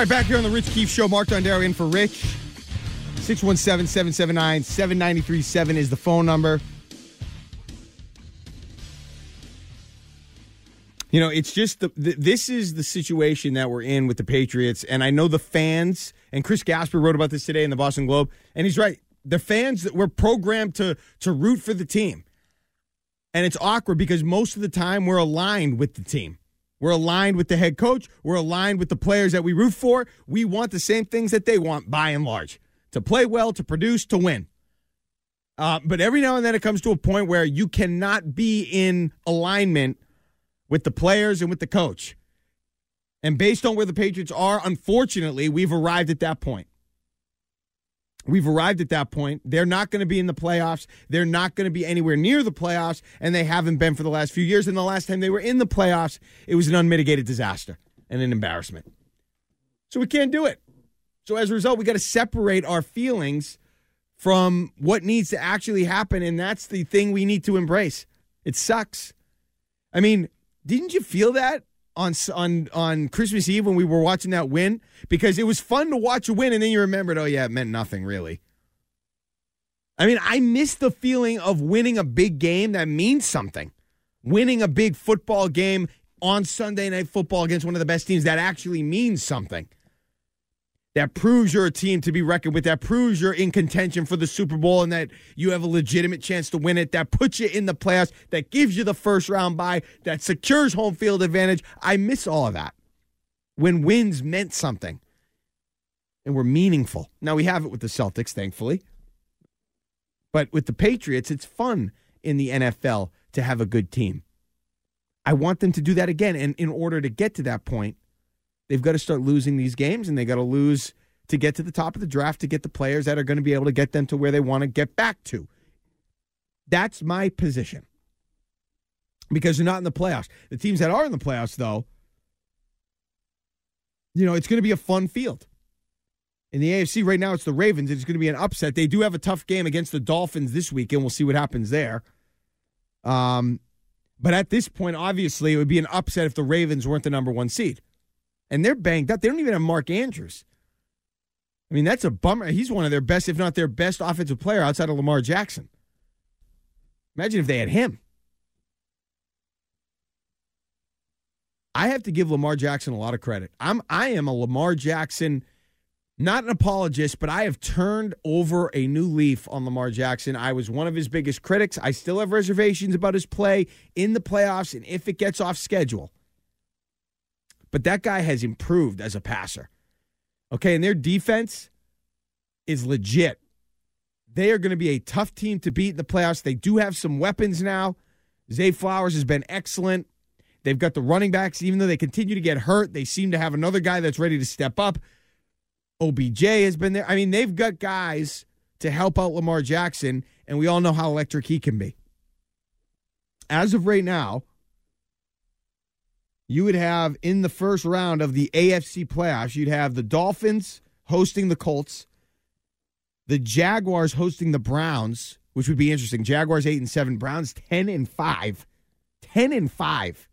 right, back here on the Rich Keefe Show. Mark Dondero in for Rich. 617 779 7937 is the phone number. You know, it's just the, the, this is the situation that we're in with the Patriots, and I know the fans. And Chris Gasper wrote about this today in the Boston Globe, and he's right. The fans that were programmed to to root for the team, and it's awkward because most of the time we're aligned with the team. We're aligned with the head coach. We're aligned with the players that we root for. We want the same things that they want, by and large, to play well, to produce, to win. Uh, but every now and then it comes to a point where you cannot be in alignment with the players and with the coach. And based on where the Patriots are, unfortunately, we've arrived at that point. We've arrived at that point. They're not going to be in the playoffs. They're not going to be anywhere near the playoffs, and they haven't been for the last few years. And the last time they were in the playoffs, it was an unmitigated disaster and an embarrassment. So we can't do it. So as a result, we got to separate our feelings from what needs to actually happen, and that's the thing we need to embrace. It sucks. I mean, didn't you feel that on on on Christmas Eve when we were watching that win? Because it was fun to watch a win, and then you remembered, oh yeah, it meant nothing really. I mean, I miss the feeling of winning a big game that means something. Winning a big football game on Sunday Night Football against one of the best teams that actually means something that proves you're a team to be reckoned with, that proves you're in contention for the Super Bowl and that you have a legitimate chance to win it, that puts you in the playoffs, that gives you the first round bye, that secures home field advantage. I miss all of that when wins meant something and were meaningful. Now we have it with the Celtics, thankfully. But with the Patriots, it's fun in the NFL to have a good team. I want them to do that again. And in order to get to that point, They've got to start losing these games and they got to lose to get to the top of the draft to get the players that are going to be able to get them to where they want to get back to. That's my position. Because they're not in the playoffs. The teams that are in the playoffs, though, you know, it's going to be a fun field. In the AFC right now, it's the Ravens. It's going to be an upset. They do have a tough game against the Dolphins this week, and we'll see what happens there. Um, but at this point, obviously, it would be an upset if the Ravens weren't the number one seed and they're banged up. They don't even have Mark Andrews. I mean, that's a bummer. He's one of their best, if not their best offensive player outside of Lamar Jackson. Imagine if they had him. I have to give Lamar Jackson a lot of credit. I'm I am a Lamar Jackson, not an apologist, but I have turned over a new leaf on Lamar Jackson. I was one of his biggest critics. I still have reservations about his play in the playoffs and if it gets off schedule. But that guy has improved as a passer. Okay, and their defense is legit. They are going to be a tough team to beat in the playoffs. They do have some weapons now. Zay Flowers has been excellent. They've got the running backs, even though they continue to get hurt, they seem to have another guy that's ready to step up. OBJ has been there. I mean, they've got guys to help out Lamar Jackson, and we all know how electric he can be. As of right now, you would have in the first round of the AFC playoffs, you'd have the Dolphins hosting the Colts, the Jaguars hosting the Browns, which would be interesting. Jaguars 8 and 7, Browns 10 and 5. 10 and 5.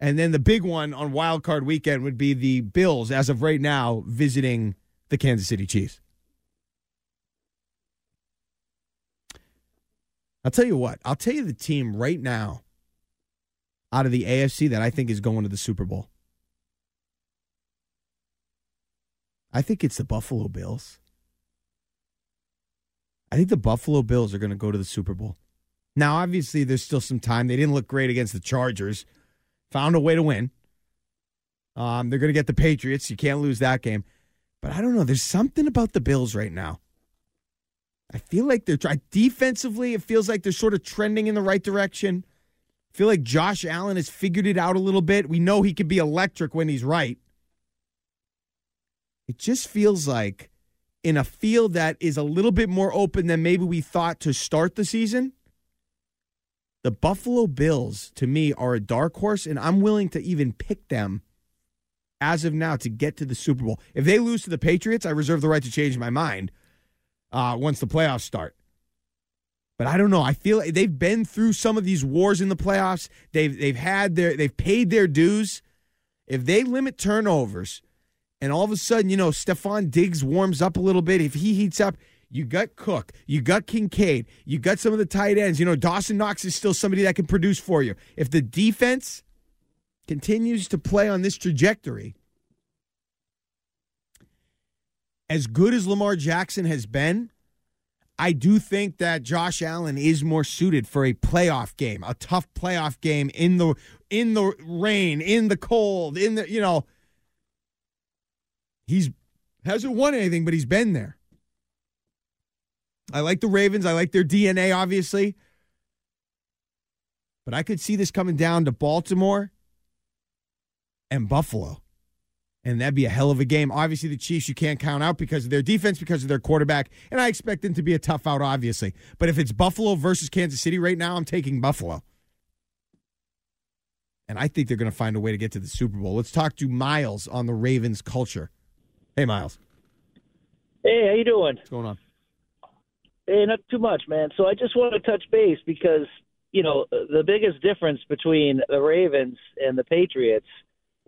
And then the big one on wild card weekend would be the Bills, as of right now, visiting the Kansas City Chiefs. I'll tell you what, I'll tell you the team right now out of the AFC that I think is going to the Super Bowl? I think it's the Buffalo Bills. I think the Buffalo Bills are going to go to the Super Bowl. Now, obviously, there's still some time. They didn't look great against the Chargers, found a way to win. Um, they're going to get the Patriots. You can't lose that game. But I don't know. There's something about the Bills right now. I feel like they're trying defensively. It feels like they're sort of trending in the right direction feel like Josh Allen has figured it out a little bit. We know he can be electric when he's right. It just feels like in a field that is a little bit more open than maybe we thought to start the season, the Buffalo Bills, to me, are a dark horse, and I'm willing to even pick them as of now to get to the Super Bowl. If they lose to the Patriots, I reserve the right to change my mind uh, once the playoffs start. But I don't know. I feel they've been through some of these wars in the playoffs. They've they've had their they've paid their dues. If they limit turnovers and all of a sudden, you know, Stefon Diggs warms up a little bit. If he heats up, you got Cook, you got Kincaid, you got some of the tight ends. You know, Dawson Knox is still somebody that can produce for you. If the defense continues to play on this trajectory, as good as Lamar Jackson has been, I do think that Josh Allen is more suited for a playoff game, a tough playoff game in the in the rain, in the cold, in the you know. He's hasn't won anything, but he's been there. I like the Ravens. I like their DNA, obviously. But I could see this coming down to Baltimore and Buffalo and that'd be a hell of a game. Obviously, the Chiefs you can't count out because of their defense, because of their quarterback, and I expect them to be a tough out, obviously. But if it's Buffalo versus Kansas City right now, I'm taking Buffalo. And I think they're going to find a way to get to the Super Bowl. Let's talk to Miles on the Ravens culture. Hey, Miles. Hey, how you doing? What's going on? Hey, not too much, man. So I just want to touch base because you know the biggest difference between the Ravens and the Patriots –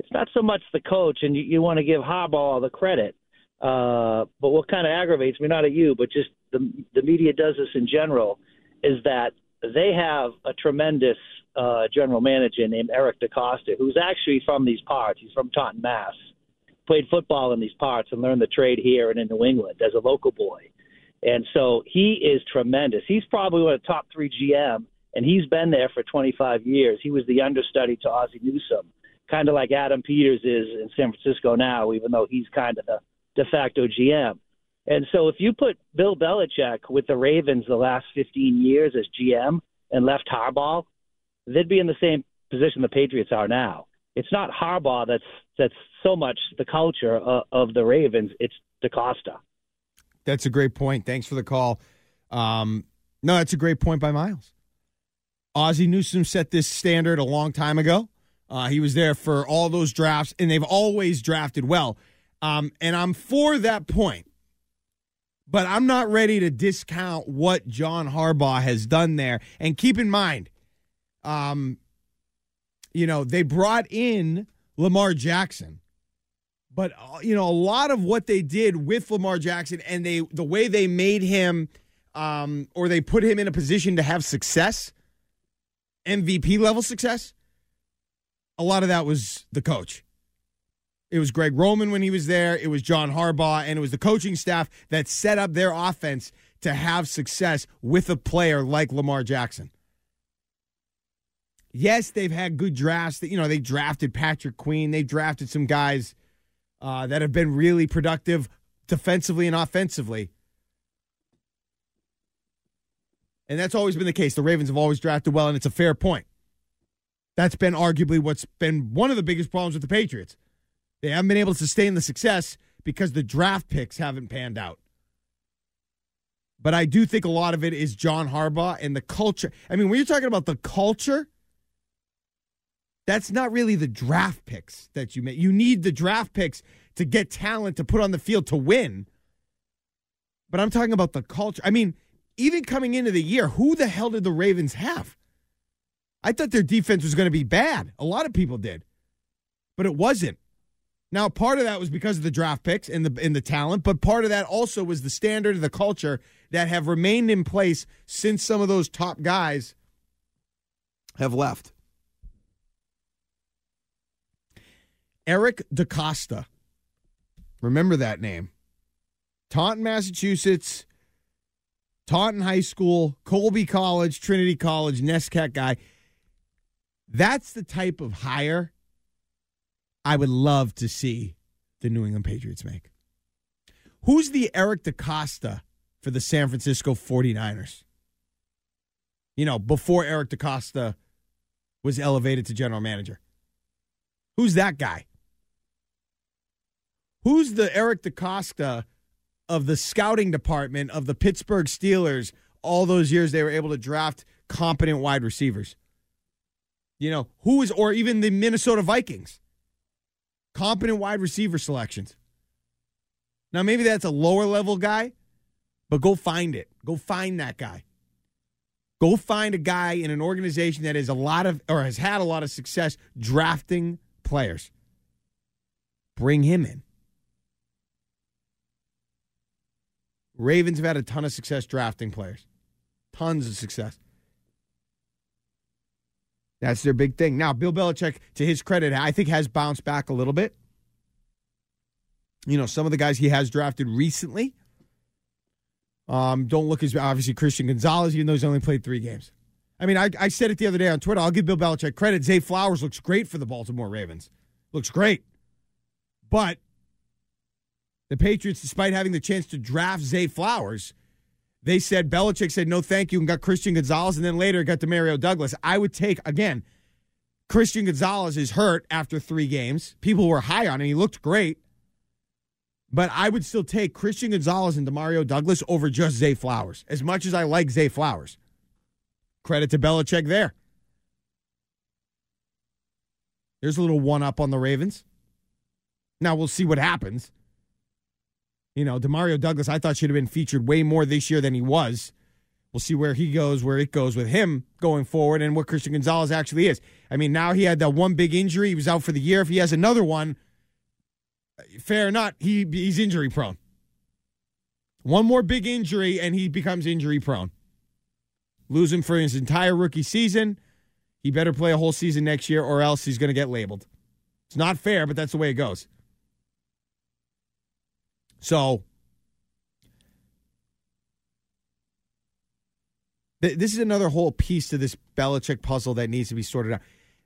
it's not so much the coach, and you, you want to give Harbaugh all the credit. Uh, but what kind of aggravates me, not at you, but just the the media does this in general, is that they have a tremendous uh, general manager named Eric DeCosta, who's actually from these parts. He's from Taunton, Mass. Played football in these parts and learned the trade here and in New England as a local boy. And so he is tremendous. He's probably one of the top three GM, and he's been there for 25 years. He was the understudy to Ozzie Newsome kind of like Adam Peters is in San Francisco now, even though he's kind of the de facto GM. And so if you put Bill Belichick with the Ravens the last 15 years as GM and left Harbaugh, they'd be in the same position the Patriots are now. It's not Harbaugh that's that's so much the culture of, of the Ravens. It's DeCosta. That's a great point. Thanks for the call. Um, no, that's a great point by Miles. Ozzie Newsome set this standard a long time ago. Uh, he was there for all those drafts, and they've always drafted well. Um, and I'm for that point. But I'm not ready to discount what John Harbaugh has done there. And keep in mind, um, you know, they brought in Lamar Jackson. But uh, you know, a lot of what they did with Lamar Jackson and they the way they made him um, or they put him in a position to have success, MVP level success, a lot of that was the coach. It was Greg Roman when he was there. It was John Harbaugh, and it was the coaching staff that set up their offense to have success with a player like Lamar Jackson. Yes, they've had good drafts. You know, they drafted Patrick Queen. They drafted some guys uh, that have been really productive defensively and offensively. And that's always been the case. The Ravens have always drafted well, and it's a fair point. That's been arguably what's been one of the biggest problems with the Patriots. They haven't been able to sustain the success because the draft picks haven't panned out. But I do think a lot of it is John Harbaugh and the culture. I mean, when you're talking about the culture, that's not really the draft picks that you make. You need the draft picks to get talent to put on the field to win. But I'm talking about the culture. I mean, even coming into the year, who the hell did the Ravens have? I thought their defense was going to be bad. A lot of people did, but it wasn't. Now, part of that was because of the draft picks and the and the talent, but part of that also was the standard of the culture that have remained in place since some of those top guys have left. Eric DeCosta. Remember that name. Taunton, Massachusetts, Taunton High School, Colby College, Trinity College, NESCAC guy. That's the type of hire I would love to see the New England Patriots make. Who's the Eric DeCosta for the San Francisco 49ers? You know, before Eric DeCosta was elevated to general manager. Who's that guy? Who's the Eric DeCosta of the scouting department of the Pittsburgh Steelers all those years they were able to draft competent wide receivers? You know, who is, or even the Minnesota Vikings, competent wide receiver selections. Now, maybe that's a lower level guy, but go find it. Go find that guy. Go find a guy in an organization that has a lot of, or has had a lot of success drafting players. Bring him in. Ravens have had a ton of success drafting players, tons of success. That's their big thing. Now, Bill Belichick, to his credit, I think has bounced back a little bit. You know, some of the guys he has drafted recently um, don't look as obviously Christian Gonzalez, even though he's only played three games. I mean, I, I said it the other day on Twitter. I'll give Bill Belichick credit. Zay Flowers looks great for the Baltimore Ravens. Looks great. But the Patriots, despite having the chance to draft Zay Flowers, they said Belichick said no, thank you, and got Christian Gonzalez, and then later got Demario Douglas. I would take again. Christian Gonzalez is hurt after three games. People were high on him. He looked great. But I would still take Christian Gonzalez and Demario Douglas over just Zay Flowers, as much as I like Zay Flowers. Credit to Belichick there. There's a little one up on the Ravens. Now we'll see what happens. You know, Demario Douglas, I thought should have been featured way more this year than he was. We'll see where he goes, where it goes with him going forward, and what Christian Gonzalez actually is. I mean, now he had that one big injury. He was out for the year. If he has another one, fair or not, he he's injury prone. One more big injury, and he becomes injury prone. Lose him for his entire rookie season. He better play a whole season next year, or else he's going to get labeled. It's not fair, but that's the way it goes. So th- this is another whole piece to this Belichick puzzle that needs to be sorted out.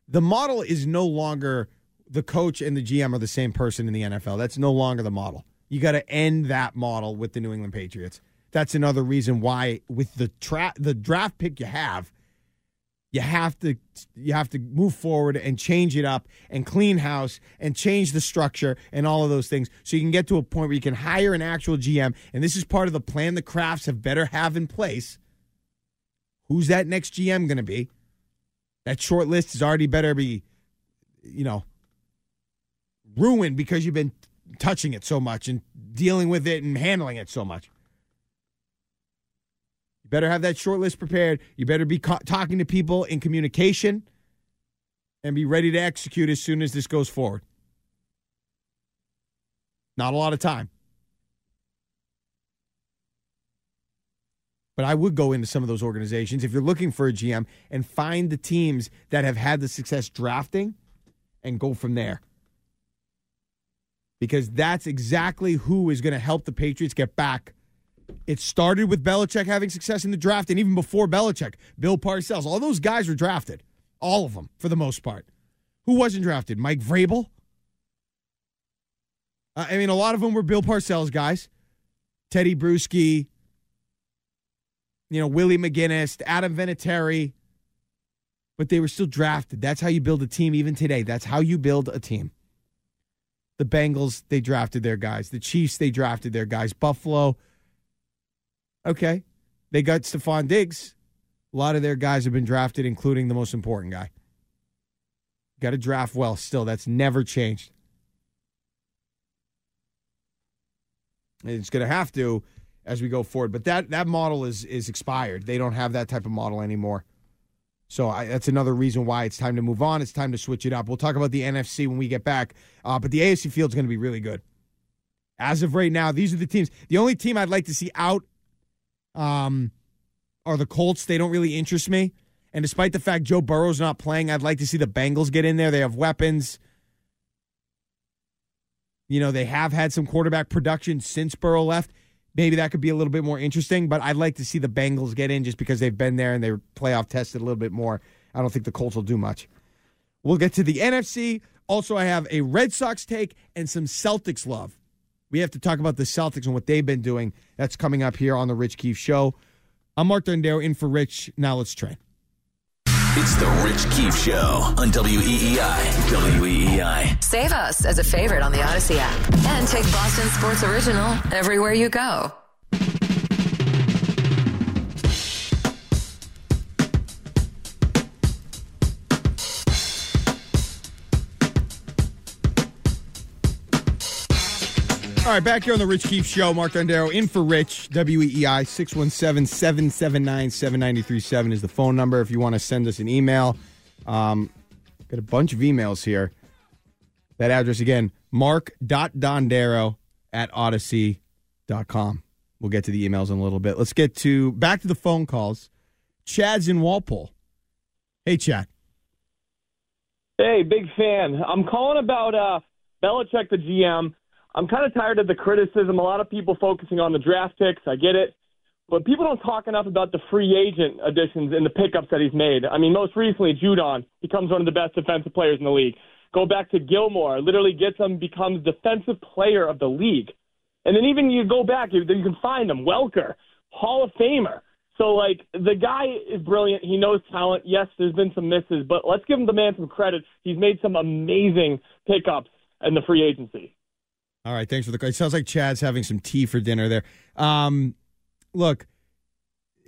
The model is no longer the coach and the GM are the same person in the NFL. That's no longer the model. You got to end that model with the New England Patriots. That's another reason why, with the tra- the draft pick you have, you have to you have to move forward and change it up and clean house and change the structure and all of those things so you can get to a point where you can hire an actual GM and this is part of the plan the Krafts have better have in place. Who's that next GM going to be? That short list is already better be you know ruined because you've been touching it so much and dealing with it and handling it so much. Better have that short list prepared. You better be talking to people in communication and be ready to execute as soon as this goes forward. Not a lot of time. But I would go into some of those organizations if you're looking for a GM and find the teams that have had the success drafting and go from there. Because that's exactly who is going to help the Patriots get back it started with Belichick having success in the draft, and even before Belichick, Bill Parcells, all those guys were drafted. All of them, for the most part. Who wasn't drafted? Mike Vrabel? Uh, I mean, a lot of them were Bill Parcells guys. Tedy Bruschi, you know, Willie McGinest, Adam Vinatieri. But they were still drafted. That's how you build a team even today. That's how you build a team. The Bengals, they drafted their guys. The Chiefs, they drafted their guys. Buffalo, Okay. They got Stefon Diggs. A lot of their guys have been drafted, including the most important guy. Got to draft well still. That's never changed. It's going to have to as we go forward. But that, that model is is expired. They don't have that type of model anymore. So I, that's another reason why it's time to move on. It's time to switch it up. We'll talk about the NFC when we get back. Uh, but the AFC field is going to be really good. As of right now, these are the teams. The only team I'd like to see out um, are the Colts. They don't really interest me. And despite the fact Joe Burrow's not playing, I'd like to see the Bengals get in there. They have weapons. You know, they have had some quarterback production since Burrow left. Maybe that could be a little bit more interesting, but I'd like to see the Bengals get in just because they've been there and they're playoff tested a little bit more. I don't think the Colts will do much. We'll get to the NFC. Also, I have a Red Sox take and some Celtics love. We have to talk about the Celtics and what they've been doing. That's coming up here on the Rich Keefe Show. I'm Mark Dondero in for Rich. Now let's train. It's the Rich Keefe Show on WEEI. WEEI. Save us as a favorite on the Audacy app and take Boston Sports Original everywhere you go. All right, back here on the Rich Keefe Show, Mark Dondero in for Rich, WEEI 617 779 7937 is the phone number if you want to send us an email. Um, got a bunch of emails here. That address again, mark.dondero at audacy.com. We'll get to the emails in a little bit. Let's get to back to the phone calls. Chad's in Walpole. Hey, Chad. Hey, big fan. I'm calling about uh, Belichick, the GM. I'm kind of tired of the criticism. A lot of people focusing on the draft picks. I get it. But people don't talk enough about the free agent additions and the pickups that he's made. I mean, most recently, Judon becomes one of the best defensive players in the league. Go back to Gilmore, literally gets him, becomes defensive player of the league. And then even you go back, you, you can find him, Welker, Hall of Famer. So, like, the guy is brilliant. He knows talent. Yes, there's been some misses, but let's give him the man some credit. He's made some amazing pickups in the free agency. All right, thanks for the. It sounds like Chad's having some tea for dinner there. Um, look,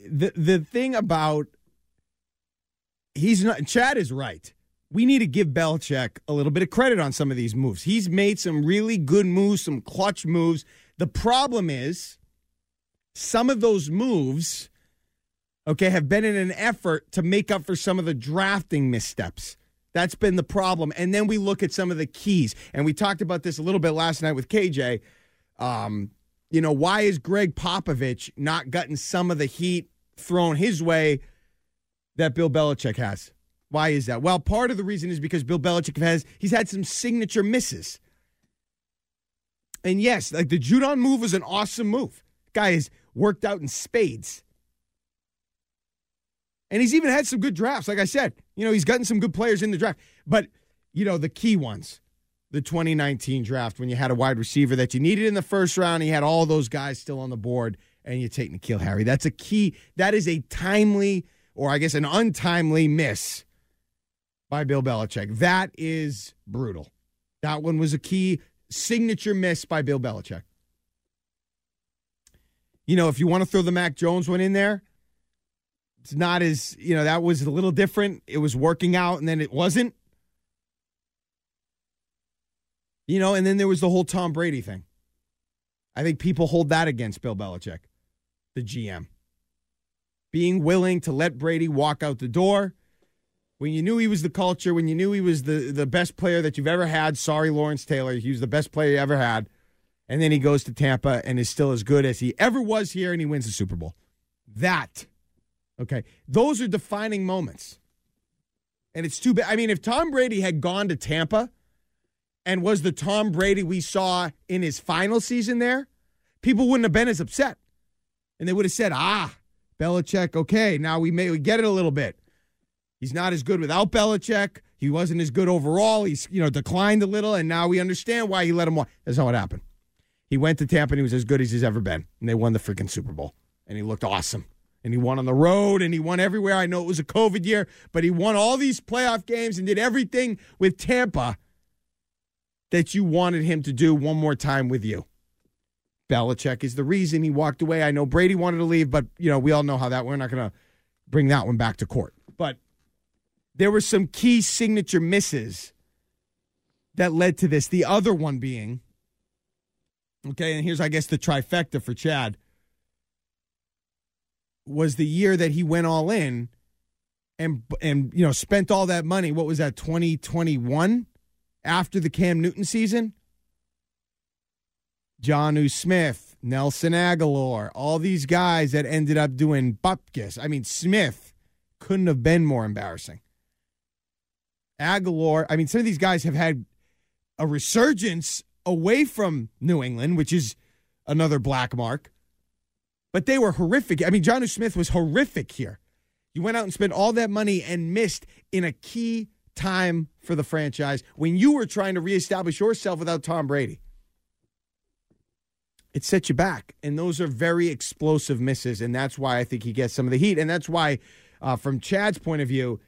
the the thing about he's not. Chad is right. We need to give Belichick a little bit of credit on some of these moves. He's made some really good moves, some clutch moves. The problem is some of those moves okay, have been in an effort to make up for some of the drafting missteps. That's been the problem. And then we look at some of the keys. And we talked about this a little bit last night with KJ. Um, you know, why is Gregg Popovich not gotten some of the heat thrown his way that Bill Belichick has? Why is that? Well, part of the reason is because Bill Belichick has he's had some signature misses. And yes, like the Judon move was an awesome move. Guy has worked out in spades. And he's even had some good drafts. Like I said, you know, he's gotten some good players in the draft. But, you know, the key ones, the 2019 draft, when you had a wide receiver that you needed in the first round, he had all those guys still on the board, and you take N'Keal Harry. That's a key. That is a timely, or I guess an untimely miss by Bill Belichick. That is brutal. That one was a key signature miss by Bill Belichick. You know, if you want to throw the Mac Jones one in there, it's not as, you know, that was a little different. It was working out and then it wasn't. You know, and then there was the whole Tom Brady thing. I think people hold that against Bill Belichick, the GM. Being willing to let Brady walk out the door when you knew he was the culture, when you knew he was the, the best player that you've ever had. Sorry, Lawrence Taylor. He was the best player you ever had. And then he goes to Tampa and is still as good as he ever was here and he wins the Super Bowl. That Okay. Those are defining moments. And it's too bad. I mean, if Tom Brady had gone to Tampa and was the Tom Brady we saw in his final season there, people wouldn't have been as upset. And they would have said, ah, Belichick, okay, now we may get it a little bit. He's not as good without Belichick. He wasn't as good overall. He's, you know, declined a little, and now we understand why he let him walk. That's not what happened. He went to Tampa and he was as good as he's ever been. And they won the freaking Super Bowl. And he looked awesome and he won on the road and he won everywhere. I know it was a COVID year, but he won all these playoff games and did everything with Tampa that you wanted him to do one more time with you. Belichick is the reason he walked away. I know Brady wanted to leave, but you know we all know how that. We're not to bring that one back to court. But there were some key signature misses that led to this. The other one being, okay, and here's I guess the trifecta for Chad was the year that he went all in and and you know spent all that money. What was that 2021 after the Cam Newton season? Jonnu Smith, Nelson Agholor, all these guys that ended up doing bupkis. I mean, Smith couldn't have been more embarrassing. Aguilar, I mean, some of these guys have had a resurgence away from New England, which is another black mark but they were horrific. I mean, Jonnu Smith was horrific here. You went out and spent all that money and missed in a key time for the franchise when you were trying to reestablish yourself without Tom Brady. It set you back. And those are very explosive misses. And that's why I think he gets some of the heat. And that's why, uh, from Chad's point of view,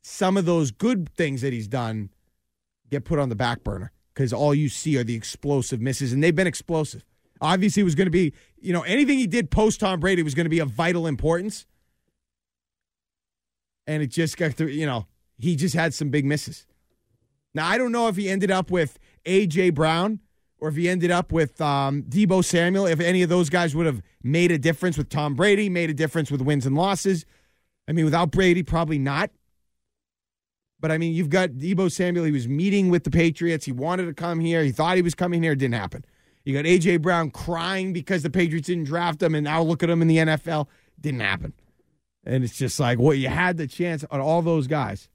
some of those good things that he's done get put on the back burner because all you see are the explosive misses. And they've been explosive obviously was going to be, you know, anything he did post Tom Brady was going to be of vital importance. And it just got through, you know, he just had some big misses. Now, I don't know if he ended up with A.J. Brown or if he ended up with um, Deebo Samuel, if any of those guys would have made a difference with Tom Brady, made a difference with wins and losses. I mean, without Brady, probably not. But I mean, you've got Deebo Samuel. He was meeting with the Patriots. He wanted to come here. He thought he was coming here. It didn't happen. You got A.J. Brown crying because the Patriots didn't draft him, and now look at him in the NFL. Didn't happen. And it's just like, well, you had the chance on all those guys.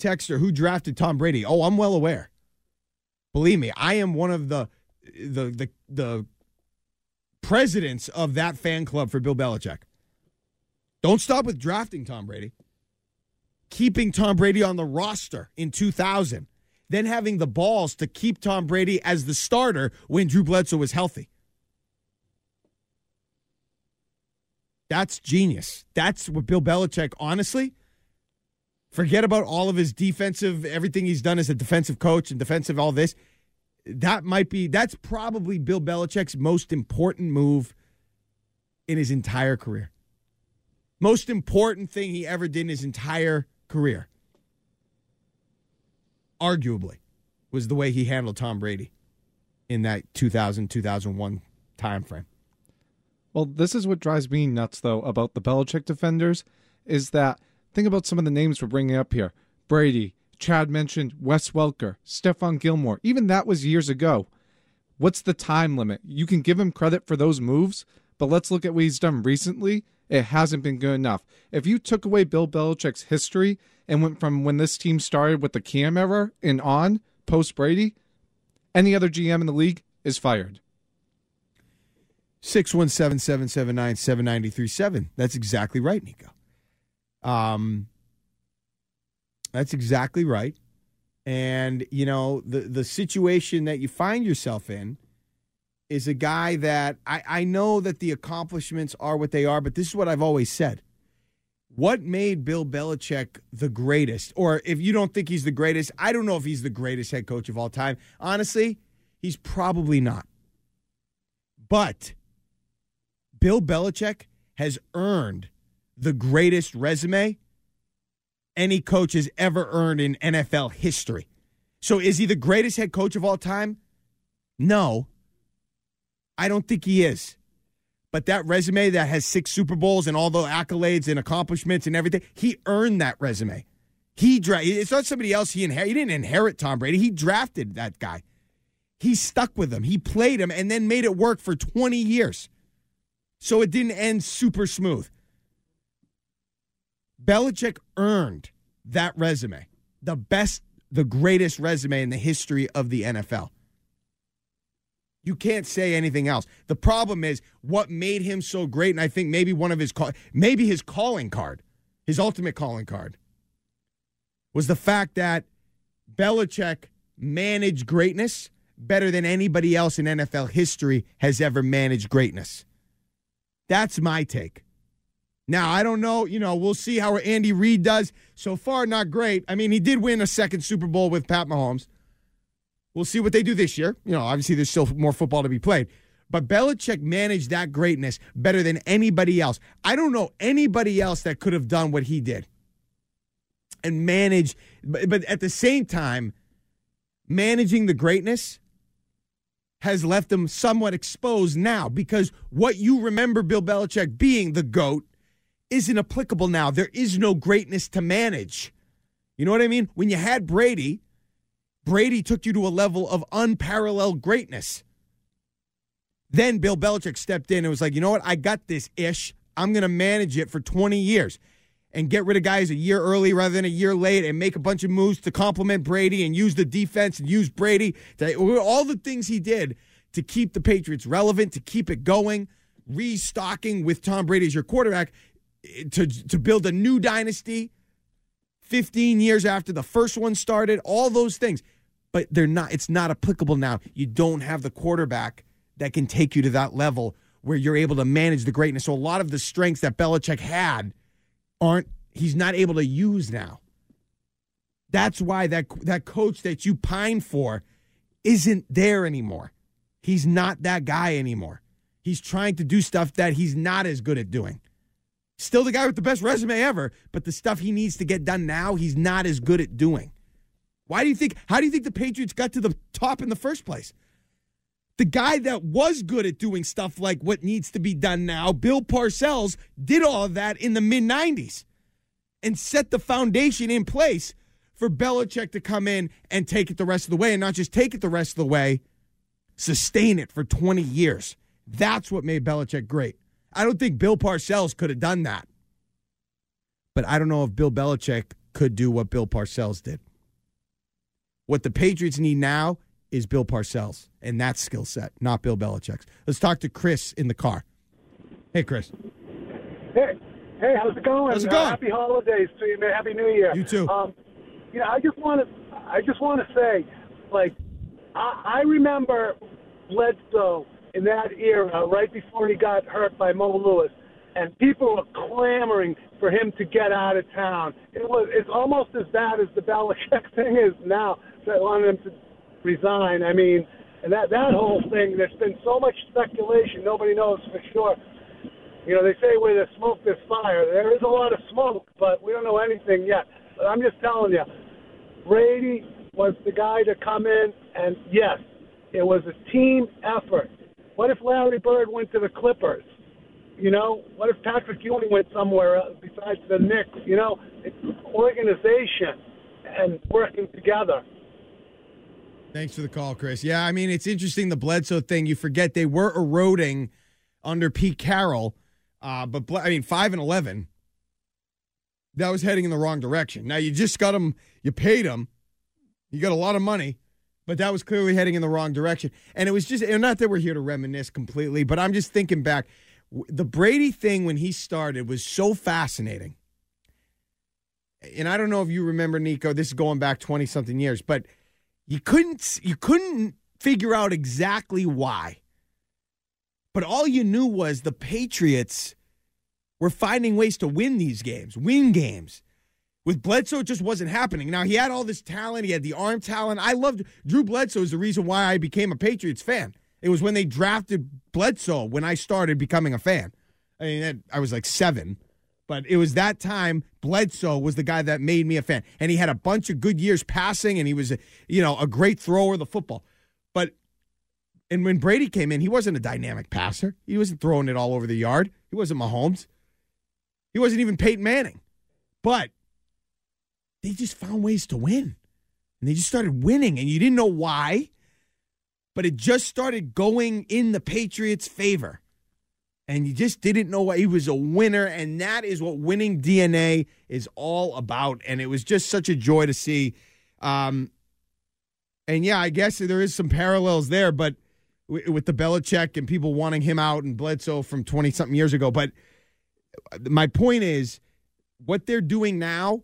Texter, who drafted Tom Brady? Oh, I'm well aware. Believe me, I am one of the the the the presidents of that fan club for Bill Belichick. Don't stop with drafting Tom Brady. Keeping Tom Brady on the roster in 2000, then having the balls to keep Tom Brady as the starter when Drew Bledsoe was healthy. That's genius. That's what Bill Belichick, honestly, forget about all of his defensive, everything he's done as a defensive coach and defensive, all this. That might be, that's probably Bill Belichick's most important move in his entire career. Most important thing he ever did in his entire career, arguably, was the way he handled Tom Brady in that 2000 2001 time frame. Well, this is what drives me nuts, though, about the Belichick defenders is that think about some of the names we're bringing up here Brady, Chad mentioned Wes Welker, Stephon Gilmore. Even that was years ago. What's the time limit? You can give him credit for those moves, but let's look at what he's done recently. It hasn't been good enough. If you took away Bill Belichick's history and went from when this team started with the Cam era and on, post Brady, any other GM in the league is fired. 617 779 7937. That's exactly right, Nico. Um, that's exactly right. And, you know, the, the situation that you find yourself in is a guy that I, I know that the accomplishments are what they are, but this is what I've always said. What made Bill Belichick the greatest? Or if you don't think he's the greatest, I don't know if he's the greatest head coach of all time. Honestly, he's probably not. But Bill Belichick has earned the greatest resume any coach has ever earned in NFL history. So is he the greatest head coach of all time? No. I don't think he is. But that resume that has six Super Bowls and all the accolades and accomplishments and everything, he earned that resume. He dra- it's not somebody else he inherited. He didn't inherit Tom Brady. He drafted that guy. He stuck with him. He played him and then made it work for 20 years. So it didn't end super smooth. Belichick earned that resume, the best, the greatest resume in the history of the NFL. You can't say anything else. The problem is what made him so great, and I think maybe one of his call, maybe his calling card, his ultimate calling card, was the fact that Belichick managed greatness better than anybody else in NFL history has ever managed greatness. That's my take. Now, I don't know. You know, we'll see how Andy Reid does. So far, not great. I mean, he did win a second Super Bowl with Pat Mahomes. We'll see what they do this year. You know, obviously, there's still more football to be played. But Belichick managed that greatness better than anybody else. I don't know anybody else that could have done what he did and manage. But, but at the same time, managing the greatness has left him somewhat exposed now because what you remember Bill Belichick being the GOAT isn't applicable now. There is no greatness to manage. You know what I mean? When you had Brady, Brady took you to a level of unparalleled greatness. Then Bill Belichick stepped in and was like, you know what? I got this ish. I'm going to manage it for 20 years and get rid of guys a year early rather than a year late and make a bunch of moves to complement Brady and use the defense and use Brady. To, all the things he did to keep the Patriots relevant, to keep it going, restocking with Tom Brady as your quarterback eh, to to build a new dynasty 15 years after the first one started all those things but they're not it's not applicable now. You don't have the quarterback that can take you to that level where you're able to manage the greatness. So a lot of the strengths that Belichick had aren't he's not able to use now. That's why that that coach that you pine for isn't there anymore. He's not that guy anymore. He's trying to do stuff that he's not as good at doing. Still the guy with the best resume ever, but the stuff he needs to get done now, he's not as good at doing. Why do you think, how do you think the Patriots got to the top in the first place? The guy that was good at doing stuff like what needs to be done now, Bill Parcells, did all of that in the mid 90s and set the foundation in place for Belichick to come in and take it the rest of the way and not just take it the rest of the way, sustain it for 20 years. That's what made Belichick great. I don't think Bill Parcells could have done that. But I don't know if Bill Belichick could do what Bill Parcells did. What the Patriots need now is Bill Parcells and that skill set, not Bill Belichick's. Let's talk to Chris in the car. Hey, Chris. Hey, hey, how's it going? How's it Uh, going? happy holidays to you, man. Happy New Year. You too. Um, you know, I just want to, I just want to say, like, I, I remember Bledsoe in that era, right before he got hurt by Mo Lewis, and people were clamoring for him to get out of town. It was, it's almost as bad as the Belichick thing is now. That wanted him to resign. I mean, and that that whole thing. There's been so much speculation. Nobody knows for sure. You know, they say where there's smoke, there's fire. There is a lot of smoke, but we don't know anything yet. But I'm just telling you, Brady was the guy to come in, and yes, it was a team effort. What if Larry Bird went to the Clippers? You know, what if Patrick Ewing went somewhere uh, besides the Knicks? You know, it's organization and working together. Thanks for the call, Chris. Yeah, I mean, it's interesting the Bledsoe thing. You forget they were eroding under Pete Carroll, uh, but Ble- I mean, five and eleven. That was heading in the wrong direction. Now you just got them, you paid them, you got a lot of money, but that was clearly heading in the wrong direction. And it was just, and not that we're here to reminisce completely, but I'm just thinking back. The Brady thing when he started was so fascinating. And I don't know if you remember, Nico. This is going back twenty something years, but you couldn't you couldn't figure out exactly why. But all you knew was the Patriots were finding ways to win these games, win games. With Bledsoe, it just wasn't happening. Now he had all this talent, he had the arm talent. I loved Drew Bledsoe is the reason why I became a Patriots fan. It was when they drafted Bledsoe when I started becoming a fan. I mean, I was like seven, but it was that time Bledsoe was the guy that made me a fan. And he had a bunch of good years passing, and he was, you know, a great thrower of the football. But and when Brady came in, he wasn't a dynamic passer. He wasn't throwing it all over the yard. He wasn't Mahomes. He wasn't even Peyton Manning. But they just found ways to win. And they just started winning, and you didn't know why, but it just started going in the Patriots' favor. And you just didn't know why he was a winner, and that is what winning DNA is all about. And it was just such a joy to see. Um, and yeah, I guess there is some parallels there, but with the Belichick and people wanting him out and Bledsoe from 20 something years ago. But my point is, what they're doing now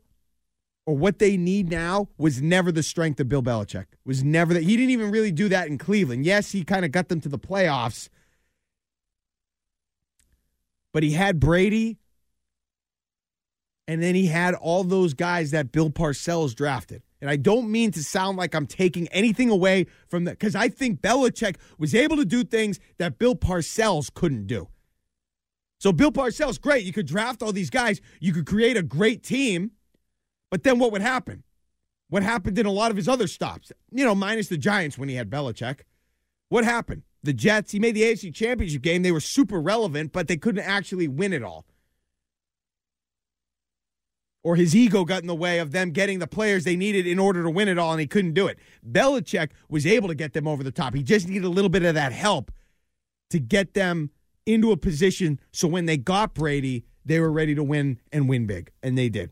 or what they need now was never the strength of Bill Belichick. Was never that. He didn't even really do that in Cleveland. Yes, he kind of got them to the playoffs, but he had Brady, and then he had all those guys that Bill Parcells drafted. And I don't mean to sound like I'm taking anything away from that because I think Belichick was able to do things that Bill Parcells couldn't do. So Bill Parcells, great. You could draft all these guys. You could create a great team. But then what would happen? What happened in a lot of his other stops? You know, minus the Giants when he had Belichick. What happened? The Jets, he made the AFC Championship game. They were super relevant, but they couldn't actually win it all. Or his ego got in the way of them getting the players they needed in order to win it all, and he couldn't do it. Belichick was able to get them over the top. He just needed a little bit of that help to get them into a position so when they got Brady, they were ready to win and win big, and they did.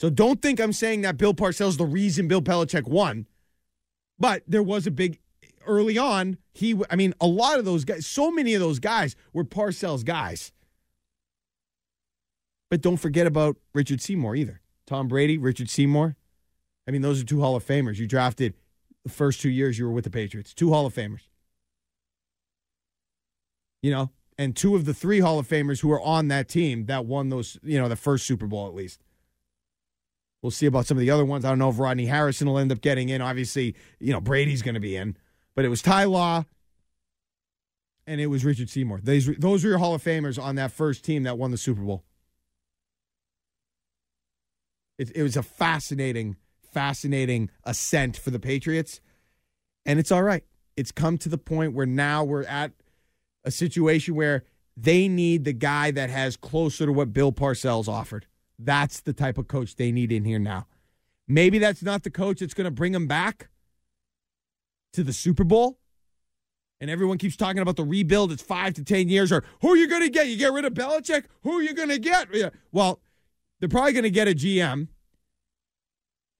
So don't think I'm saying that Bill Parcells is the reason Bill Belichick won, but there was a big early on. He, I mean, a lot of those guys, so many of those guys were Parcells guys. But don't forget about Richard Seymour either. Tom Brady, Richard Seymour. I mean, those are two Hall of Famers. You drafted the first two years you were with the Patriots, two Hall of Famers. You know, and two of the three Hall of Famers who are on that team that won those, you know, the first Super Bowl at least. We'll see about some of the other ones. I don't know if Rodney Harrison will end up getting in. Obviously, you know, Brady's going to be in. But it was Ty Law and it was Richard Seymour. Those, were your Hall of Famers on that first team that won the Super Bowl. It, it was a fascinating, fascinating ascent for the Patriots. And it's all right. It's come to the point where now we're at a situation where they need the guy that has closer to what Bill Parcells offered. That's the type of coach they need in here now. Maybe that's not the coach that's going to bring them back to the Super Bowl, and everyone keeps talking about the rebuild, it's five to 10 years, or who are you going to get? You get rid of Belichick? Who are you going to get? Well, they're probably going to get a GM,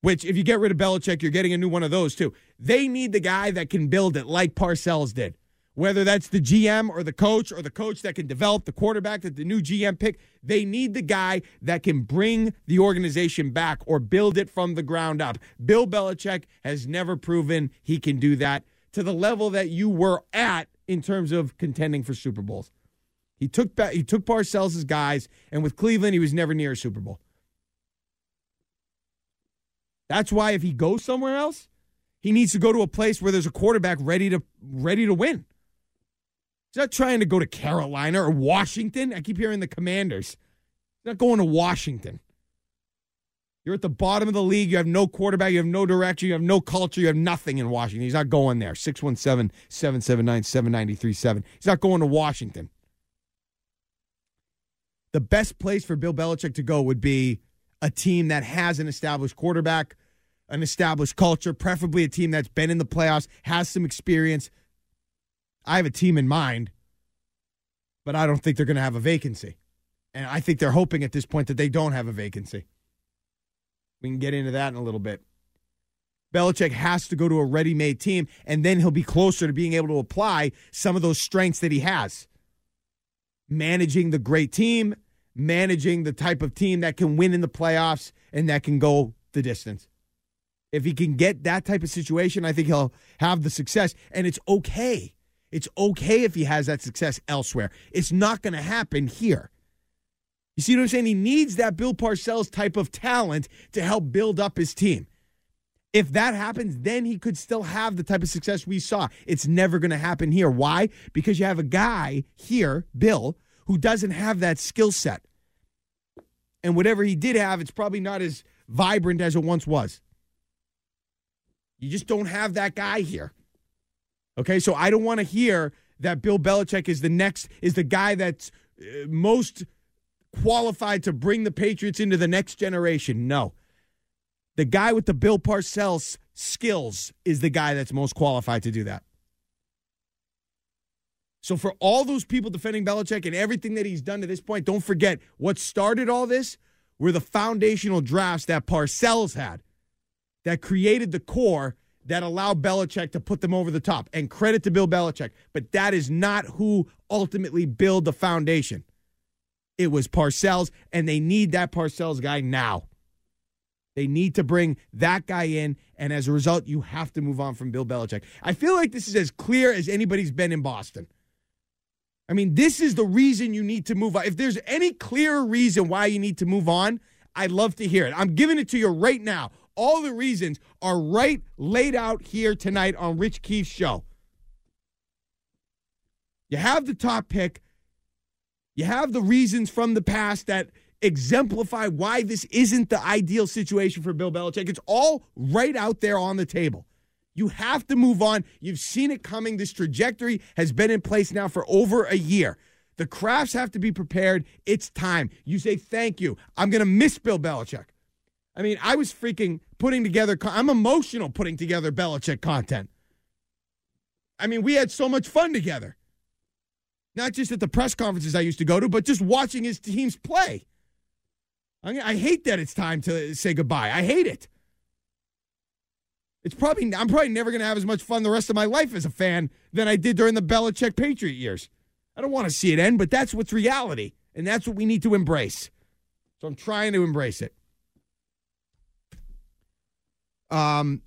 which if you get rid of Belichick, you're getting a new one of those too. They need the guy that can build it like Parcells did. Whether that's the GM or the coach or the coach that can develop the quarterback that the new GM pick, they need the guy that can bring the organization back or build it from the ground up. Bill Belichick has never proven he can do that to the level that you were at in terms of contending for Super Bowls. He took he took Parcells' guys, and with Cleveland, he was never near a Super Bowl. That's why if he goes somewhere else, he needs to go to a place where there's a quarterback ready to ready to win. He's not trying to go to Carolina or Washington. I keep hearing the Commanders. He's not going to Washington. You're at the bottom of the league. You have no quarterback. You have no direction. You have no culture. You have nothing in Washington. He's not going there. 617 779 7937. He's not going to Washington. The best place for Bill Belichick to go would be a team that has an established quarterback, an established culture, preferably a team that's been in the playoffs, has some experience. I have a team in mind, but I don't think they're going to have a vacancy. And I think they're hoping at this point that they don't have a vacancy. We can get into that in a little bit. Belichick has to go to a ready made team, and then he'll be closer to being able to apply some of those strengths that he has. Managing the great team, managing the type of team that can win in the playoffs and that can go the distance. If he can get that type of situation, I think he'll have the success. And it's okay. It's okay if he has that success elsewhere. It's not going to happen here. You see what I'm saying? He needs that Bill Parcells type of talent to help build up his team. If that happens, then he could still have the type of success we saw. It's never going to happen here. Why? Because you have a guy here, Bill, who doesn't have that skill set. And whatever he did have, it's probably not as vibrant as it once was. You just don't have that guy here. Okay, so I don't want to hear that Bill Belichick is the next, is the guy that's uh, most qualified to bring the Patriots into the next generation. No. The guy with the Bill Parcells skills is the guy that's most qualified to do that. So, for all those people defending Belichick and everything that he's done to this point, don't forget what started all this were the foundational drafts that Parcells had that created the core that allowed Belichick to put them over the top. And credit to Bill Belichick. But that is not who ultimately built the foundation. It was Parcells, and they need that Parcells guy now. They need to bring that guy in, and as a result, you have to move on from Bill Belichick. I feel like this is as clear as anybody's been in Boston. I mean, this is the reason you need to move on. If there's any clearer reason why you need to move on, I'd love to hear it. I'm giving it to you right now. All the reasons are right laid out here tonight on Rich Keefe's show. You have the top pick. You have the reasons from the past that exemplify why this isn't the ideal situation for Bill Belichick. It's all right out there on the table. You have to move on. You've seen it coming. This trajectory has been in place now for over a year. The Krafts have to be prepared. It's time. You say thank you. I'm going to miss Bill Belichick. I mean, I was freaking putting together, I'm emotional putting together Belichick content. I mean, we had so much fun together. Not just at the press conferences I used to go to, but just watching his teams play. I, hate that it's time to say goodbye. I hate it. It's probably I'm probably never going to have as much fun the rest of my life as a fan than I did during the Belichick Patriot years. I don't want to see it end, but that's what's reality, and that's what we need to embrace. So I'm trying to embrace it. Um,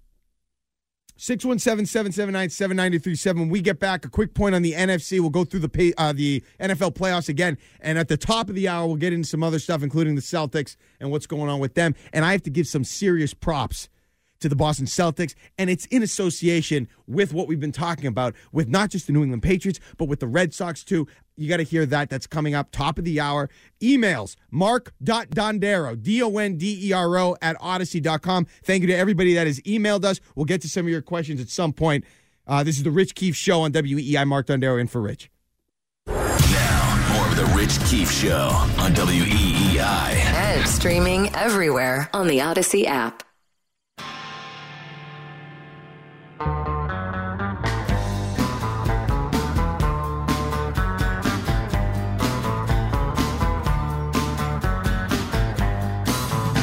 617-779-7937. When we get back, a quick point on the NFC. We'll go through the pay, uh, the NFL playoffs again. And at the top of the hour, we'll get into some other stuff, including the Celtics and what's going on with them. And I have to give some serious props to the Boston Celtics, and it's in association with what we've been talking about with not just the New England Patriots, but with the Red Sox too. You got to hear that. That's coming up top of the hour. Emails, mark.dondero, D-O-N-D-E-R-O at audacy.com. Thank you to everybody that has emailed us. We'll get to some of your questions at some point. Uh, this is the Rich Keefe Show on WEEI. Mark Dondero in for Rich. Now, more of the Rich Keefe Show on WEEI. And streaming everywhere on the Audacy app.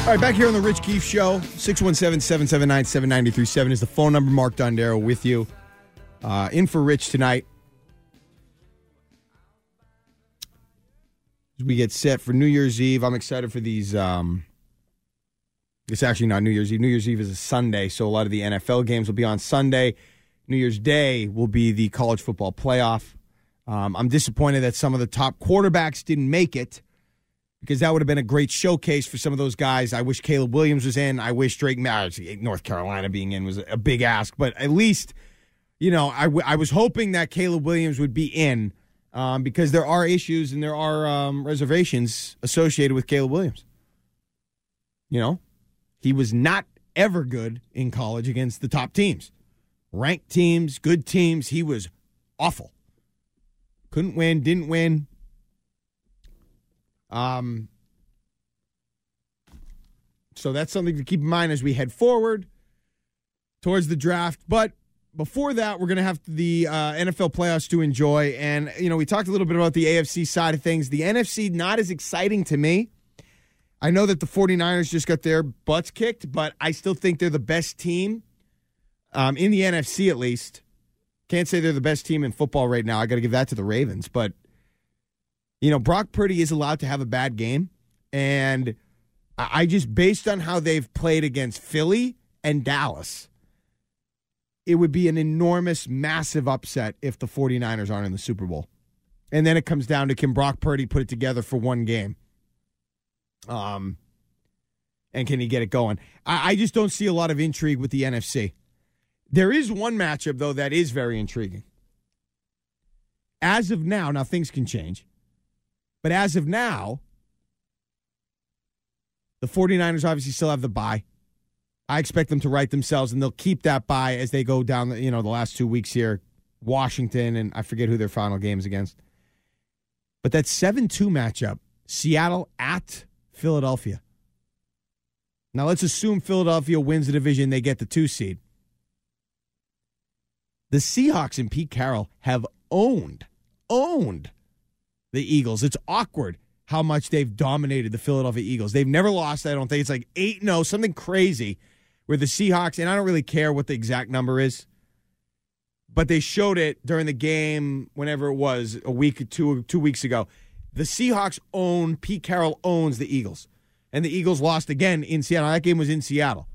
All right, back here on the Rich Keefe Show, 617-779-7937 is the phone number. Mark Dondero with you. Uh, in for Rich tonight. As we get set for New Year's Eve. I'm excited for these um, it's actually not New Year's Eve. New Year's Eve is a Sunday, so a lot of the NFL games will be on Sunday. New Year's Day will be the college football playoff. Um, I'm disappointed that some of the top quarterbacks didn't make it because that would have been a great showcase for some of those guys. I wish Caleb Williams was in. I wish Drake North Carolina being in was a big ask, but at least, you know, I, w- I was hoping that Caleb Williams would be in um, because there are issues and there are um, reservations associated with Caleb Williams. You know, he was not ever good in college against the top teams, ranked teams, good teams. He was awful. Couldn't win, didn't win. Um, so that's something to keep in mind as we head forward towards the draft. But before that, we're going to have the uh, NFL playoffs to enjoy. And, you know, we talked a little bit about the AFC side of things. The NFC, not as exciting to me. I know that the 49ers just got their butts kicked, but I still think they're the best team um, in the NFC at least. Can't say they're the best team in football right now. I got to give that to the Ravens. But, you know, Brock Purdy is allowed to have a bad game. And I just, based on how they've played against Philly and Dallas, it would be an enormous, massive upset if the 49ers aren't in the Super Bowl. And then it comes down to can Brock Purdy put it together for one game? Um, and can he get it going? I, I just don't see a lot of intrigue with the NFC. There is one matchup, though, that is very intriguing. As of now, now things can change, but as of now, the 49ers obviously still have the bye. I expect them to right themselves, and they'll keep that bye as they go down, the, you know, the last two weeks here. Washington, and I forget who their final game's against. But that 7 2 matchup, Seattle at Philadelphia. Now let's assume Philadelphia wins the division, they get the two seed. The Seahawks and Pete Carroll have owned, owned the Eagles. It's awkward how much they've dominated the Philadelphia Eagles. They've never lost, I don't think. It's like 8 0, something crazy where the Seahawks, and I don't really care what the exact number is, but they showed it during the game whenever it was, a week or two, two weeks ago. The Seahawks own, Pete Carroll owns the Eagles. And the Eagles lost again in Seattle. That game was in Seattle.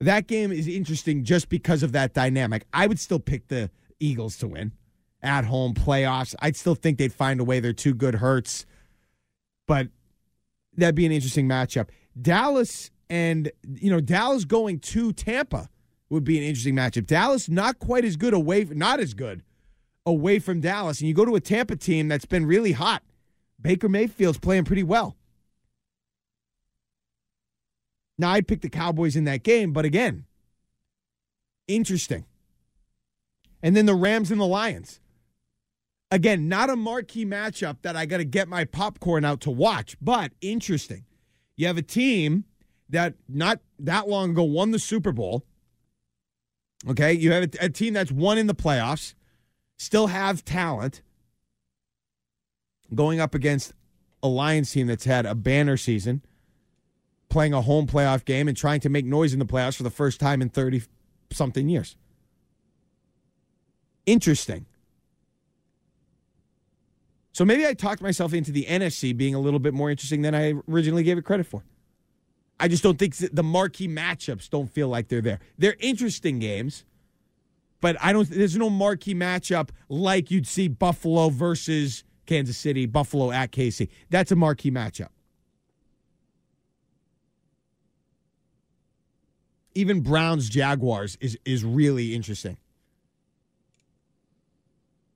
That game is interesting just because of that dynamic. I would still pick the Eagles to win at home playoffs. I'd still think they'd find a way. They're too good hurts. But that'd be an interesting matchup. Dallas and, you know, Dallas going to Tampa would be an interesting matchup. Dallas not quite as good away, not as good away from Dallas. And you go to a Tampa team that's been really hot. Baker Mayfield's playing pretty well. Now, I'd pick the Cowboys in that game, but again, interesting. And then the Rams and the Lions. Again, not a marquee matchup that I got to get my popcorn out to watch, but interesting. You have a team that not that long ago won the Super Bowl. Okay, you have a, a team that's won in the playoffs, still have talent, going up against a Lions team that's had a banner season, playing a home playoff game and trying to make noise in the playoffs for the first time in 30 something years. Interesting. So maybe I talked myself into the NFC being a little bit more interesting than I originally gave it credit for. I just don't think the marquee matchups don't feel like they're there. They're interesting games, but I don't. There's no marquee matchup like you'd see Buffalo versus Kansas City, Buffalo at KC. That's a marquee matchup. Even Browns Jaguars is is really interesting.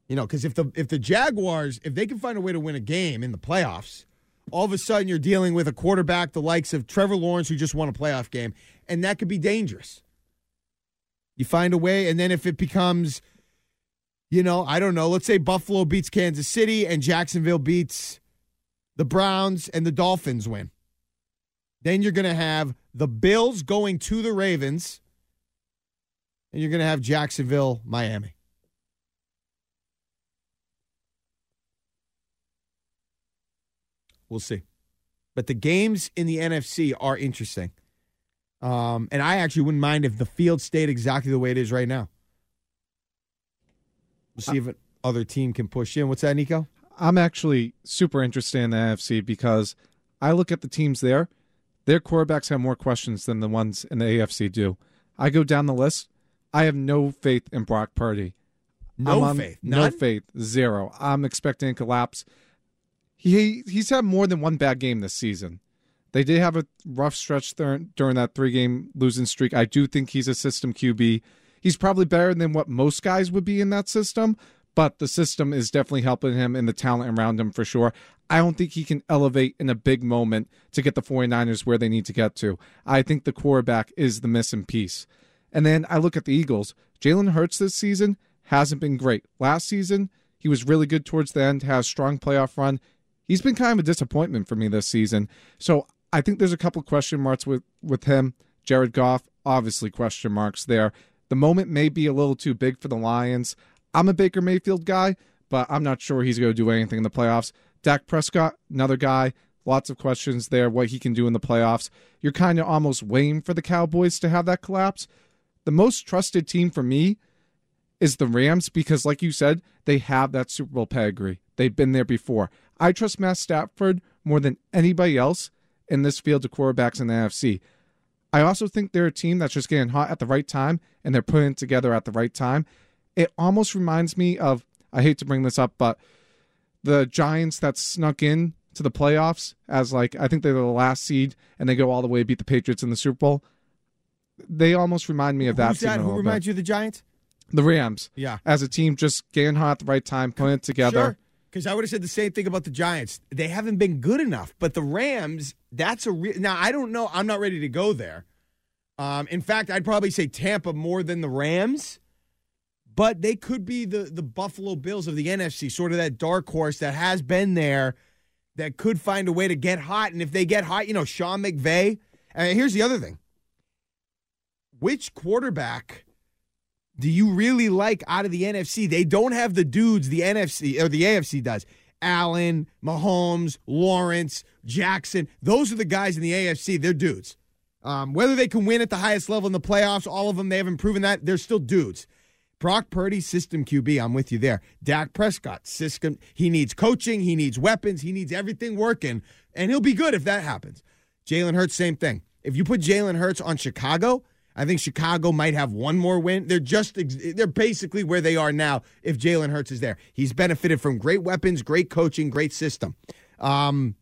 You know, because if the if the Jaguars if they can find a way to win a game in the playoffs, all of a sudden you're dealing with a quarterback the likes of Trevor Lawrence who just won a playoff game, and that could be dangerous. You find a way, and then if it becomes, you know, I don't know, let's say Buffalo beats Kansas City and Jacksonville beats the Browns and the Dolphins win. Then you're going to have the Bills going to the Ravens, and you're going to have Jacksonville, Miami. We'll see. but the games in the NFC are interesting. Um, and I actually wouldn't mind if the field stayed exactly the way it is right now. We'll see if other team can push in. What's that, Nico? I'm actually super interested in the AFC because I look at the teams there. Their quarterbacks have more questions than the ones in the AFC do. I go down the list. I have no faith in Brock Purdy. No on- faith. No faith. Zero. I'm expecting a collapse. He he's had more than one bad game this season. They did have a rough stretch during that three game losing streak. I do think he's a system QB. He's probably better than what most guys would be in that system, but the system is definitely helping him and the talent around him for sure. I don't think he can elevate in a big moment to get the 49ers where they need to get to. I think the quarterback is the missing piece. And then I look at the Eagles. Jalen Hurts this season hasn't been great. Last season, he was really good towards the end, has strong playoff run. He's been kind of a disappointment for me this season. So I think there's a couple question marks with, with him. Jared Goff, obviously question marks there. The moment may be a little too big for the Lions. I'm a Baker Mayfield guy, but I'm not sure he's going to do anything in the playoffs. Dak Prescott, another guy. Lots of questions there, what he can do in the playoffs. You're kind of almost waiting for the Cowboys to have that collapse. The most trusted team for me is the Rams because, like you said, they have that Super Bowl pedigree. They've been there before. I trust Matt Stafford more than anybody else in this field of quarterbacks in the NFC. I also think they're a team that's just getting hot at the right time and they're putting it together at the right time. It almost reminds me of, I hate to bring this up, but the Giants that snuck in to the playoffs as like, I think they're the last seed and they go all the way beat the Patriots in the Super Bowl. They almost remind me of that. Who's that? Who reminds bit. you of the Giants? The Rams. Yeah. As a team, just getting hot at the right time, putting it together. Sure. Because I would have said the same thing about the Giants. They haven't been good enough. But the Rams, that's a real. Now, I don't know. I'm not ready to go there. Um, in fact, I'd probably say Tampa more than the Rams. But they could be the, the Buffalo Bills of the NFC, sort of that dark horse that has been there that could find a way to get hot. And if they get hot, you know, Sean McVay. And here's the other thing which quarterback do you really like out of the NFC? They don't have the dudes the NFC or the AFC does. Allen, Mahomes, Lawrence, Jackson. Those are the guys in the AFC. They're dudes. Um, whether they can win at the highest level in the playoffs, all of them, they haven't proven that. They're still dudes. Brock Purdy, system QB. I'm with you there. Dak Prescott, system. He needs coaching. He needs weapons. He needs everything working, and he'll be good if that happens. Jalen Hurts, same thing. If you put Jalen Hurts on Chicago, I think Chicago might have one more win. They're just they're basically where they are now if Jalen Hurts is there. He's benefited from great weapons, great coaching, great system. Um,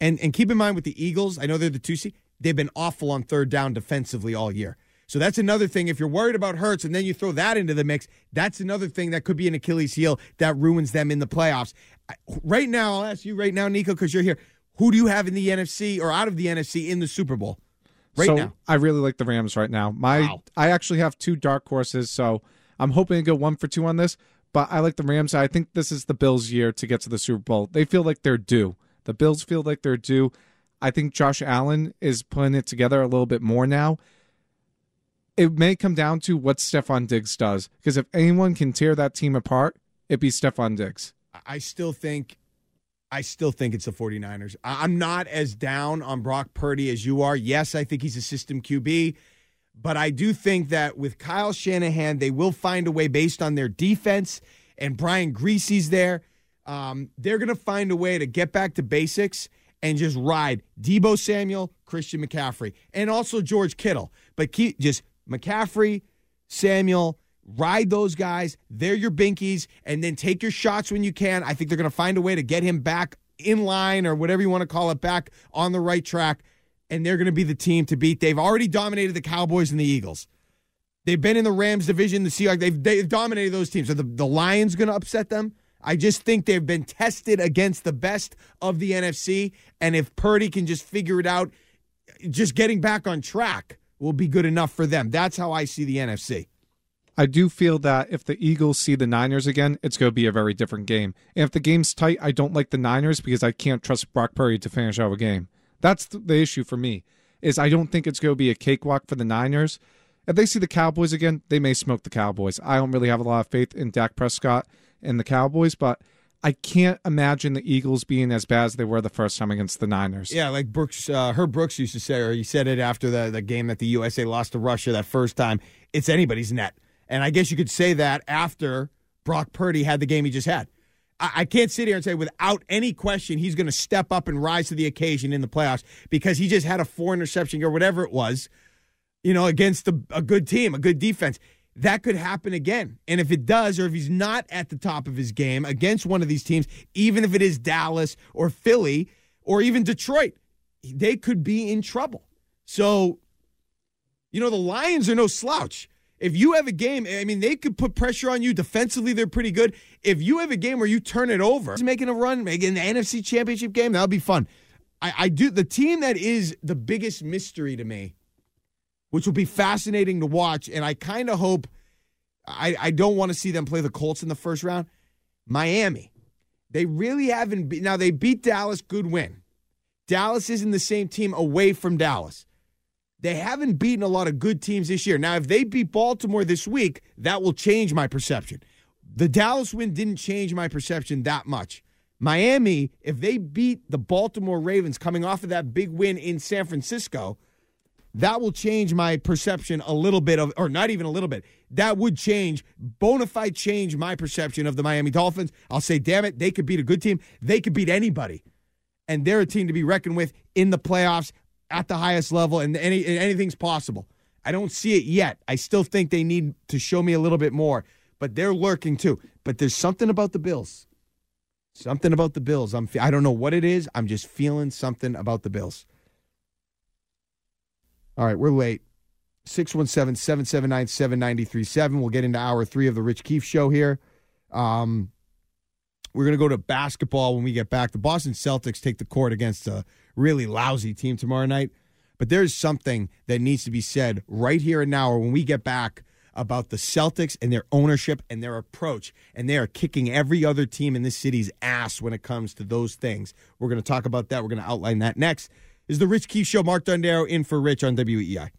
and and keep in mind with the Eagles, I know they're the two seed. They've been awful on third down defensively all year. So that's another thing. If you're worried about Hurts and then you throw that into the mix, that's another thing that could be an Achilles heel that ruins them in the playoffs. Right now, I'll ask you right now, Nico, because you're here. Who do you have in the NFC or out of the NFC in the Super Bowl? Right so now. I really like the Rams right now. My Wow. I actually have two dark horses, so I'm hoping to go one for two on this. But I like the Rams. I think this is the Bills' year to get to the Super Bowl. They feel like they're due. The Bills feel like they're due. I think Josh Allen is putting it together a little bit more now. It may come down to what Stefon Diggs does, because if anyone can tear that team apart, it'd be Stefon Diggs. I still think I still think it's the 49ers. I- I'm not as down on Brock Purdy as you are. Yes, I think he's a system QB, but I do think that with Kyle Shanahan, they will find a way based on their defense and Brian Greasy's there. Um, they're going to find a way to get back to basics and just ride Deebo Samuel, Christian McCaffrey, and also George Kittle. But keep just McCaffrey, Samuel, ride those guys. They're your binkies, and then take your shots when you can. I think they're going to find a way to get him back in line or whatever you want to call it, back on the right track. And they're going to be the team to beat. They've already dominated the Cowboys and the Eagles. They've been in the Rams division, the Seahawks. They've, they've dominated those teams. Are the, the Lions going to upset them? I just think they've been tested against the best of the NFC. And if Purdy can just figure it out, just getting back on track will be good enough for them. That's how I see the NFC. I do feel that if the Eagles see the Niners again, it's going to be a very different game. And if the game's tight, I don't like the Niners because I can't trust Brock Purdy to finish out a game. That's the issue for me. Is I don't think it's going to be a cakewalk for the Niners. If they see the Cowboys again, they may smoke the Cowboys. I don't really have a lot of faith in Dak Prescott and the Cowboys, but I can't imagine the Eagles being as bad as they were the first time against the Niners. Yeah, like Brooks, uh, Herb Brooks used to say, or he said it after the, the game that the USA lost to Russia that first time. It's anybody's net, and I guess you could say that after Brock Purdy had the game he just had. I, can't sit here and say without any question he's going to step up and rise to the occasion in the playoffs because he just had a four interception or whatever it was, you know, against a good team, a good defense that could happen again. And if it does, or if he's not at the top of his game against one of these teams, even if it is Dallas or Philly or even Detroit, they could be in trouble. So, you know, the Lions are no slouch. If you have a game, I mean, they could put pressure on you defensively. They're pretty good. If you have a game where you turn it over, making a run, making the NFC Championship game, that'll be fun. I, I do the team that is the biggest mystery to me which will be fascinating to watch. And I kind of hope I, I don't want to see them play the Colts in the first round. Miami. They really haven't be- now they beat Dallas, good win. Dallas isn't the same team away from Dallas. They haven't beaten a lot of good teams this year. Now, if they beat Baltimore this week, that will change my perception. The Dallas win didn't change my perception that much. Miami, if they beat the Baltimore Ravens coming off of that big win in San Francisco, that will change my perception a little bit of, or not even a little bit. That would change, bona fide change my perception of the Miami Dolphins. I'll say, damn it, they could beat a good team. They could beat anybody. And they're a team to be reckoned with in the playoffs at the highest level, and any, anything's possible. I don't see it yet. I still think they need to show me a little bit more, but they're lurking too. But there's something about the Bills. Something about the Bills. I'm I don't know what it is. I'm just feeling something about the Bills. All right, we're late. 617 779 7937. We'll get into hour three of the Rich Keefe show here. Um, we're going to go to basketball when we get back. The Boston Celtics take the court against a really lousy team tomorrow night. But there's something that needs to be said right here and now, or when we get back, about the Celtics and their ownership and their approach. And they are kicking every other team in this city's ass when it comes to those things. We're going to talk about that. We're going to outline that next is the Rich Keefe Show. Mark Dondero in for Rich on WEEI.